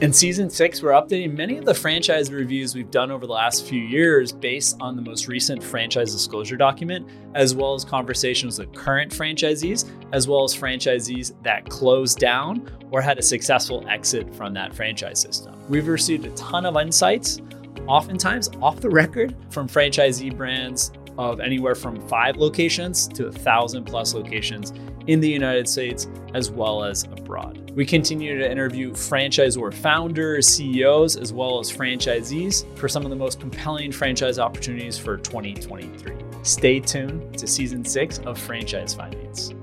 In season six, we're updating many of the franchise reviews we've done over the last few years based on the most recent franchise disclosure document, as well as conversations with current franchisees, as well as franchisees that closed down or had a successful exit from that franchise system. We've received a ton of insights, oftentimes off the record, from franchisee brands of anywhere from five locations to a thousand plus locations in the United States as well as abroad. We continue to interview franchisor founders, CEOs, as well as franchisees for some of the most compelling franchise opportunities for 2023. Stay tuned to season six of Franchise Findings.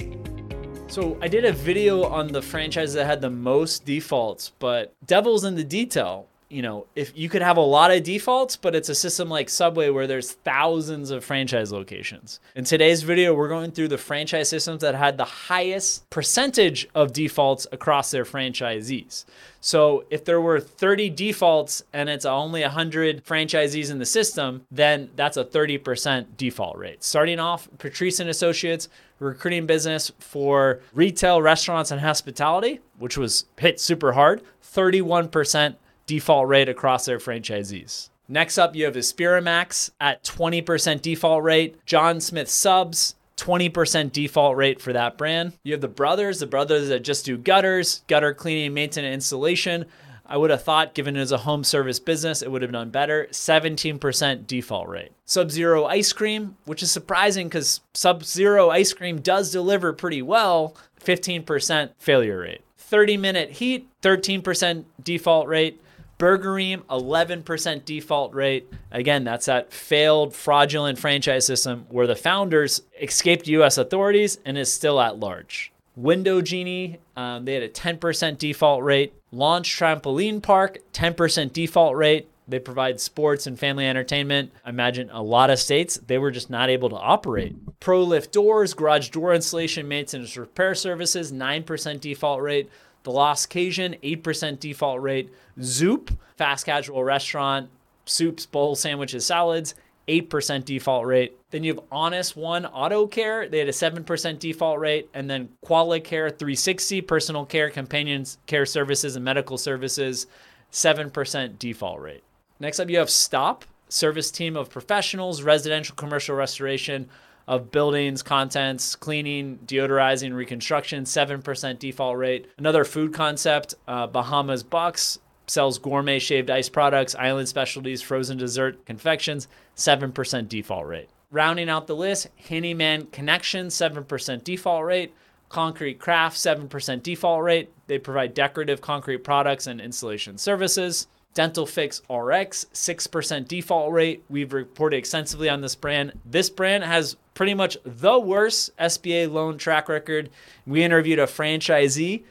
So, I did a video on the franchises that had the most defaults, but devil's in the detail you know, if you could have a lot of defaults, but it's a system like Subway where there's thousands of franchise locations. In today's video, we're going through the franchise systems that had the highest percentage of defaults across their franchisees. So if there were 30 defaults and it's only 100 franchisees in the system, then that's a 30% default rate. Starting off, Patrice and Associates recruiting business for retail, restaurants, and hospitality, which was hit super hard, 31% default rate across their franchisees. Next up, you have Aspiramax at 20% default rate. Jon Smith Subs, 20% default rate for that brand. You have the brothers, the brothers that just do gutters, gutter cleaning, maintenance, installation. I would have thought, given it as a home service business, it would have done better. 17% default rate. Sub Zero Ice Cream, which is surprising because Sub Zero Ice Cream does deliver pretty well, 15% failure rate. 30 Minute Hit, 13% default rate. Burgerim, 11% default rate. Again, that's that failed fraudulent franchise system where the founders escaped US authorities and is still at large. Window Genie, um, they had a 10% default rate. Launch Trampoline Park, 10% default rate. They provide sports and family entertainment. Imagine a lot of states, they were just not able to operate. Pro Lift Doors, garage door installation, maintenance, repair services, 9% default rate. The Lost Cajun, 8% default rate. Zoup, fast casual restaurant, soups, bowls, sandwiches, salads, 8% default rate. Then you have Honest One Auto Care, they had a 7% default rate. And then Qualicare 360, personal care, companions care services, and medical services, 7% default rate. Next up, you have Stop, service team of professionals, residential, commercial restoration, of buildings, contents, cleaning, deodorizing, reconstruction, 7% default rate. Another food concept, uh, Bahamas Bucks, sells gourmet shaved ice products, island specialties, frozen dessert, confections, 7% default rate. Rounding out the list, Handyman Connection, 7% default rate. Concrete Craft, 7% default rate. They provide decorative concrete products and installation services. Dental Fix RX, 6% default rate. We've reported extensively on this brand. This brand has pretty much the worst SBA loan track record. We interviewed a franchisee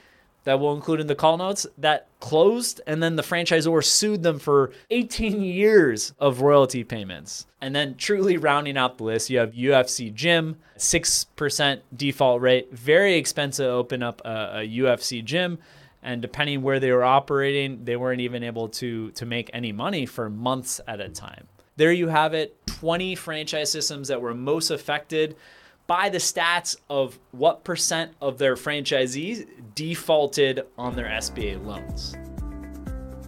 that we'll include in the call notes that closed and then the franchisor sued them for 18 years of royalty payments. And then truly rounding out the list, you have UFC Gym, 6% default rate, very expensive to open up a, a UFC gym and depending where they were operating, they weren't even able to to make any money for months at a time. There you have it, 20 franchise systems that were most affected by the stats of what percent of their franchisees defaulted on their SBA loans.